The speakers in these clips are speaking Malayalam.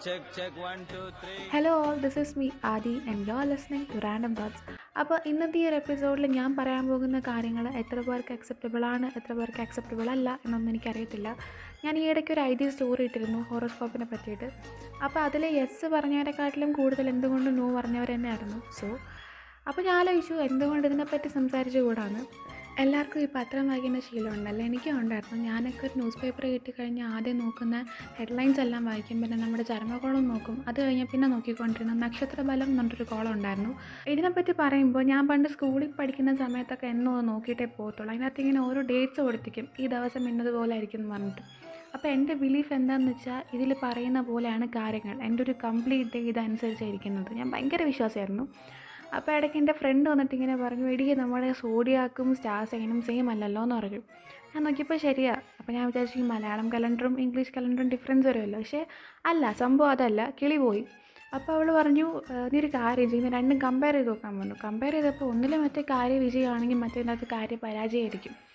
check, check, one, two, three. Hello all this is me Adi and you are listening to random thoughts അപ്പോൾ ഇന്നത്തെ ഈ ഒരു എപ്പിസോഡിൽ ഞാൻ പറയാൻ പോകുന്ന കാര്യങ്ങൾ എത്ര പേർക്ക് അക്സെപ്റ്റബിൾ ആണ് എത്ര പേർക്ക് അക്സെപ്റ്റബിൾ അല്ല എന്നൊന്നും എനിക്കറിയത്തില്ല. ഞാൻ ഈ ഇടയ്ക്ക് ഒരു ഐ സ്റ്റോറി ഇട്ടിരുന്നു ഹോറോസ്കോപ്പിനെ പറ്റിയിട്ട്. അപ്പോൾ അതിൽ യെസ് പറഞ്ഞവരെക്കാട്ടിലും കൂടുതൽ എന്തുകൊണ്ട് നോ പറഞ്ഞവർ തന്നെയായിരുന്നു സോ അപ്പോൾ ഞാൻ ആലോചിച്ചു എന്തുകൊണ്ട് ഇതിനെപ്പറ്റി സംസാരിച്ചുകൂടാണ് എല്ലാവർക്കും ഈ പത്രം വായിക്കുന്ന ശീലമുണ്ടല്ലോ? എനിക്കും ഉണ്ടായിരുന്നു. ഞാനൊക്കെ ഒരു ന്യൂസ് പേപ്പർ കിട്ടിക്കഴിഞ്ഞാൽ ആദ്യം നോക്കുന്ന ഹെഡ്ലൈൻസ് എല്ലാം വായിക്കും. പിന്നെ നമ്മുടെ ചർമ്മകോളം നോക്കും. അത് കഴിഞ്ഞ് പിന്നെ നോക്കിക്കൊണ്ടിരുന്ന നക്ഷത്രബലം എന്ന് കോളം ഉണ്ടായിരുന്നു. ഇതിനെപ്പറ്റി പറയുമ്പോൾ ഞാൻ പണ്ട് സ്കൂളിൽ പഠിക്കുന്ന സമയത്തൊക്കെ എന്നോ നോക്കിയിട്ടേ പോകത്തുള്ളൂ. അതിനകത്ത് ഇങ്ങനെ ഓരോ ഡേറ്റ്സ് കൊടുത്തിരിക്കും. ഈ ദിവസം ഇന്നതുപോലെ ആയിരിക്കും എന്ന് പറഞ്ഞിട്ട്. അപ്പോൾ എന്റെ ബിലീഫ് എന്താണെന്ന് വെച്ചാൽ ഇതിൽ പറയുന്ന പോലെയാണ് കാര്യങ്ങൾ. എന്റെ ഒരു കംപ്ലീറ്റ് ഡേ ഇതനുസരിച്ചായിരിക്കുന്നത്. ഞാൻ ഭയങ്കര വിശ്വാസമായിരുന്നു അപ്പോൾ ഇടയ്ക്ക് എന്റെ ഫ്രണ്ട് വന്നിട്ട് ഇങ്ങനെ പറഞ്ഞു എടിയെ നമ്മുടെ സോഡിയാക്കും സ്റ്റാർ സൈനും സെയിം അല്ലല്ലോ എന്ന് പറഞ്ഞു. ഞാൻ നോക്കിയപ്പോൾ ശരിയാ. അപ്പോൾ ഞാൻ വിചാരിച്ചു ഈ മലയാളം കലണ്ടറും ഇംഗ്ലീഷ് കലണ്ടറും ഡിഫറൻസ് വരുമല്ലോ. പക്ഷേ അല്ല സംഭവം അതല്ല. കിളി പോയി. അപ്പോൾ അവൾ പറഞ്ഞു നീ ഒരു കാര്യം ചെയ്യുന്ന രണ്ടും കമ്പയർ ചെയ്ത് നോക്കാൻ പറഞ്ഞു. കമ്പയർ ചെയ്തപ്പോൾ ഒന്നിലെ മറ്റേ കാര്യ വിജയമാണെങ്കിൽ മറ്റേതിനകത്ത് കാര്യ പരാജയമായിരിക്കും.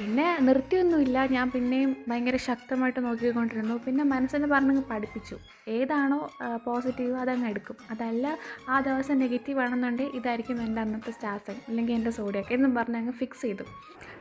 പിന്നെ നിർത്തിയൊന്നുമില്ല. ഞാൻ പിന്നെയും ഭയങ്കര ശക്തമായിട്ട് നോക്കിക്കൊണ്ടിരുന്നു. പിന്നെ മനസ്സിനെ പറഞ്ഞങ്ങ് പഠിപ്പിച്ചു. ഏതാണോ പോസിറ്റീവ് അതങ്ങ് എടുക്കും. അതല്ല ആ ദിവസം നെഗറ്റീവ് ആണെന്നുണ്ടെങ്കിൽ ഇതായിരിക്കും എന്റെ അന്നത്തെ സ്റ്റാർ സൈൻ അല്ലെങ്കിൽ എന്റെ സോഡിയൊക്കെ എന്നും പറഞ്ഞ് അങ്ങ് ഫിക്സ് ചെയ്തു.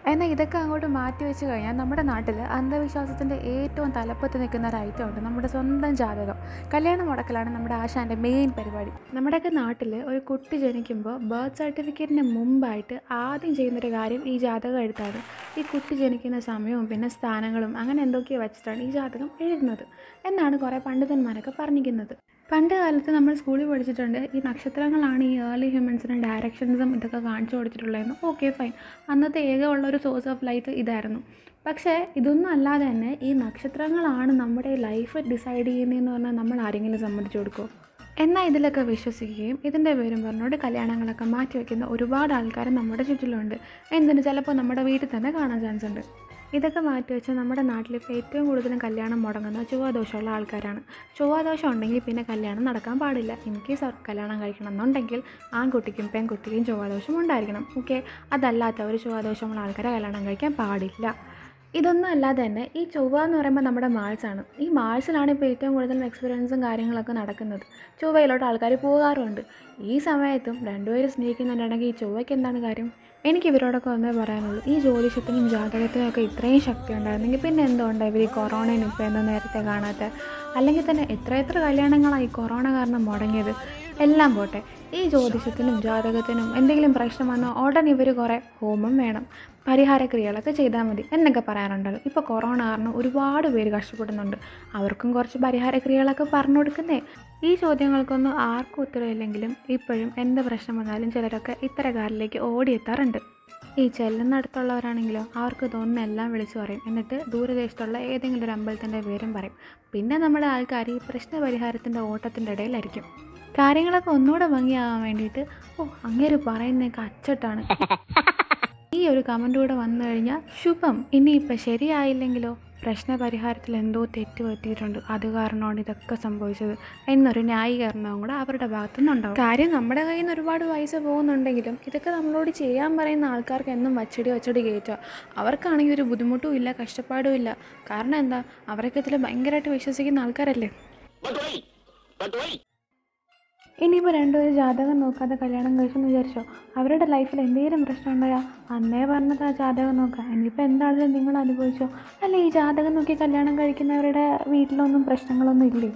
എന്നാൽ ഇതൊക്കെ അങ്ങോട്ട് മാറ്റി വെച്ച് കഴിഞ്ഞാൽ നമ്മുടെ നാട്ടിൽ അന്ധവിശ്വാസത്തിന്റെ ഏറ്റവും തലപ്പത്ത് നിൽക്കുന്ന ഒരു ഐറ്റം ഉണ്ട്. നമ്മുടെ സ്വന്തം ജാതകം. കല്യാണ മുടക്കലാണ് നമ്മുടെ ആശാന്റെ മെയിൻ പരിപാടി. നമ്മുടെയൊക്കെ നാട്ടിൽ ഒരു കുട്ടി ജനിക്കുമ്പോൾ ബർത്ത് സർട്ടിഫിക്കറ്റിന് മുമ്പായിട്ട് ആദ്യം ചെയ്യുന്നൊരു കാര്യം ഈ ജാതകം എഴുത്താണ്. ഈ കുട്ടി ജനിക്കുന്ന സമയവും പിന്നെ സ്ഥാനങ്ങളും അങ്ങനെ എന്തൊക്കെയോ വെച്ചിട്ടാണ് ഈ ജാതകം എഴുതുന്നത് എന്നാണ് കുറേ പണ്ഡിതന്മാരൊക്കെ പറഞ്ഞിരിക്കുന്നത്. പണ്ട് കാലത്ത് നമ്മൾ സ്കൂളിൽ പഠിച്ചിട്ടുണ്ട് ഈ നക്ഷത്രങ്ങളാണ് ഈ ഏർലി ഹ്യൂമൻസിന് ഡയറക്ഷൻസും ഇതൊക്കെ കാണിച്ചു കൊടുത്തിട്ടുള്ളതെന്ന് ഓക്കെ ഫൈൻ അന്നത്തെ ഏക ഉള്ള ഒരു സോഴ്സ് ഓഫ് ലൈറ്റ് ഇതായിരുന്നു. പക്ഷേ ഇതൊന്നും അല്ലാതെ തന്നെ ഈ നക്ഷത്രങ്ങളാണ് നമ്മുടെ ലൈഫ് ഡിസൈഡ് ചെയ്യുന്നതെന്ന് പറഞ്ഞാൽ നമ്മൾ ആരെങ്കിലും സമ്മതിച്ചു കൊടുക്കുമോ എന്നാൽ ഇതിലൊക്കെ വിശ്വസിക്കുകയും ഇതിന്റെ പേരും പറഞ്ഞുകൊണ്ട് കല്യാണങ്ങളൊക്കെ മാറ്റി വയ്ക്കുന്ന ഒരുപാട് ആൾക്കാർ നമ്മുടെ ചുറ്റിലുണ്ട്. എന്തിന്? ചിലപ്പോൾ നമ്മുടെ വീട്ടിൽ തന്നെ കാണാൻ ചാൻസ് ഉണ്ട്. ഇതൊക്കെ മാറ്റി വെച്ചാൽ നമ്മുടെ നാട്ടിലിപ്പോൾ ഏറ്റവും കൂടുതലും കല്യാണം മുടങ്ങുന്ന ചൊവ്വാദോഷമുള്ള ആൾക്കാരാണ്. ചൊവ്വാദോഷം ഉണ്ടെങ്കിൽ പിന്നെ കല്യാണം നടക്കാൻ പാടില്ല. എനിക്ക് കേസ് കല്യാണം കഴിക്കണം എന്നുണ്ടെങ്കിൽ ആൺകുട്ടിക്കും പെൺകുട്ടിക്കും ചൊവ്വാദോഷം ഉണ്ടായിരിക്കണം. ഓക്കെ അതല്ലാത്തവർ ചൊവ്വാദോഷമുള്ള ആൾക്കാരെ കല്യാണം കഴിക്കാൻ പാടില്ല. ഇതൊന്നും അല്ലാതെ തന്നെ ഈ ചൊവ്വ എന്ന് പറയുമ്പോൾ നമ്മുടെ മാൾസാണ് ഈ മാൾസിലാണ് ഇപ്പോൾ ഏറ്റവും കൂടുതൽ എക്സ്പീരിയൻസും കാര്യങ്ങളൊക്കെ നടക്കുന്നത്. ചൊവ്വയിലോട്ട് ആൾക്കാർ പോകാറുണ്ട്. ഈ സമയത്തും രണ്ടുപേരും സ്നേഹിക്കുന്നുണ്ടെങ്കിൽ ഈ ചൊവ്വയ്ക്ക് എന്താണ് കാര്യം? എനിക്ക് ഇവരോടൊക്കെ ഒന്നേ പറയാനുള്ളൂ. ഈ ജ്യോതിഷത്തിനും ജാതകത്തിനും ഒക്കെ ഇത്രയും ശക്തി ഉണ്ടായിരുന്നെങ്കിൽ പിന്നെ എന്തുകൊണ്ട് ഇവർ ഈ കൊറോണയും എന്താ നേരത്തെ കാണാത്ത? അല്ലെങ്കിൽ തന്നെ എത്ര എത്ര കല്യാണങ്ങളായി കൊറോണ കാരണം മുടങ്ങിയത്? എല്ലാം പോട്ടെ. ഈ ജ്യോതിഷത്തിനും ജാതകത്തിനും എന്തെങ്കിലും പ്രശ്നം വന്നോ ഉടൻ ഇവർ കുറേ ഹോമം വേണം. പരിഹാരക്രിയകളൊക്കെ ചെയ്താൽ മതി എന്നൊക്കെ പറയാറുണ്ടല്ലോ. ഇപ്പോൾ കൊറോണ കാരണം ഒരുപാട് പേര് കഷ്ടപ്പെടുന്നുണ്ട്. അവർക്കും കുറച്ച് പരിഹാരക്രിയകളൊക്കെ പറഞ്ഞു കൊടുക്കുന്നേ. ഈ ചോദ്യങ്ങൾക്കൊന്നും ആർക്കും ഉത്തരവില്ലെങ്കിലും ഇപ്പോഴും എന്ത് പ്രശ്നം വന്നാലും ചിലരൊക്കെ ഇത്തരക്കാരിലേക്ക് ഓടിയെത്താറുണ്ട്. ഈ ചെല്ലുന്നിടത്തുള്ളവരാണെങ്കിലോ അവർക്ക് തോന്നുന്ന എല്ലാം വിളിച്ചു പറയും. എന്നിട്ട് ദൂരദേശത്തുള്ള ഏതെങ്കിലും ഒരു അമ്പലത്തിന്റെ പേരും പറയും. പിന്നെ നമ്മുടെ ആൾക്കാർ ഈ പ്രശ്ന പരിഹാരത്തിന്റെ ഓട്ടത്തിന്റെ ഇടയിലായിരിക്കും. കാര്യങ്ങളൊക്കെ ഒന്നുകൂടെ ഭംഗിയാകാൻ വേണ്ടിയിട്ട് ഓ അങ്ങേര് പറയുന്നതൊക്കെ അച്ചട്ടാണ്. ഈ ഒരു കമന്റ് കൂടെ വന്നു കഴിഞ്ഞാൽ ശുഭം ഇനിയിപ്പോൾ ശരിയായില്ലെങ്കിലോ? പ്രശ്ന പരിഹാരത്തിൽ എന്തോ തെറ്റ് പറ്റിയിട്ടുണ്ട്. അത് കാരണമാണ് ഇതൊക്കെ സംഭവിച്ചത്. എന്നൊരു ന്യായീകരണവും കൂടെ അവരുടെ ഭാഗത്തു നിന്നുണ്ടാവും കാര്യം നമ്മുടെ കയ്യിൽ നിന്ന് ഒരുപാട് പൈസ പോകുന്നുണ്ടെങ്കിലും ഇതൊക്കെ നമ്മളോട് ചെയ്യാൻ പറയുന്ന ആൾക്കാർക്ക് എന്നും വച്ചടി വച്ചടി കയറ്റുക. അവർക്കാണെങ്കിൽ ഒരു ബുദ്ധിമുട്ടും ഇല്ല കഷ്ടപ്പാടും ഇല്ല. കാരണം എന്താ? അവരൊക്കെ ഇതിൽ ഭയങ്കരമായിട്ട് വിശ്വസിക്കുന്ന ആൾക്കാരല്ലേ? ഇനിയിപ്പോൾ രണ്ടുപേരും ജാതകം നോക്കാതെ കല്യാണം കഴിച്ചെന്ന് വിചാരിച്ചോ? അവരുടെ ലൈഫിൽ എന്തെങ്കിലും പ്രശ്നം ഉണ്ടായാൽ അന്നേ പറഞ്ഞത് ആ ജാതകം നോക്കാം. ഇനിയിപ്പോൾ എന്താണെങ്കിലും നിങ്ങൾ അനുഭവിച്ചോ? അല്ല ഈ ജാതകം നോക്കി കല്യാണം കഴിക്കുന്നവരുടെ വീട്ടിലൊന്നും പ്രശ്നങ്ങളൊന്നും ഇല്ലേ?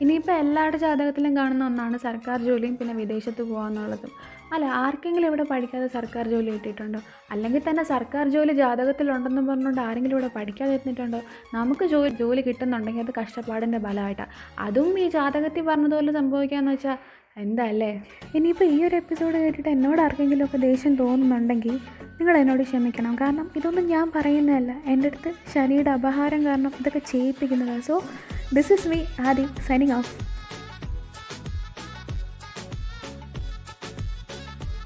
ഇനിയിപ്പോൾ എല്ലാവരുടെ ജാതകത്തിലും കാണുന്ന ഒന്നാണ് സർക്കാർ ജോലിയും പിന്നെ വിദേശത്ത് പോകാന്നുള്ളതും അല്ല ആർക്കെങ്കിലും ഇവിടെ പഠിക്കാതെ സർക്കാർ ജോലി കിട്ടിയിട്ടുണ്ടോ? അല്ലെങ്കിൽ തന്നെ സർക്കാർ ജോലി ജാതകത്തിലുണ്ടെന്ന് പറഞ്ഞുകൊണ്ട് ആരെങ്കിലും ഇവിടെ പഠിക്കാതെ എത്തിയിട്ടുണ്ടോ നമുക്ക് ജോലി ജോലി കിട്ടുന്നുണ്ടെങ്കിൽ അത് കഷ്ടപ്പാടിന്റെ ഫലമായിട്ടാണ് അതും ഈ ജാതകത്തിൽ പറഞ്ഞതുപോലെ സംഭവിക്കാന്ന് വെച്ചാൽ എന്താ അല്ലേ ഇനിയിപ്പോൾ ഈ ഒരു എപ്പിസോഡ് കേട്ടിട്ട് എന്നോട് ആർക്കെങ്കിലും ഒക്കെ ദേഷ്യം തോന്നുന്നുണ്ടെങ്കിൽ നിങ്ങൾ എന്നോട് ക്ഷമിക്കണം. കാരണം ഇതൊന്നും ഞാൻ പറയുന്നതല്ല. എന്റെ അടുത്ത് ശനിയുടെ അപഹാരം കാരണം ഇതൊക്കെ ചെയ്യിപ്പിക്കുന്നതാണ് so this is me Adi signing off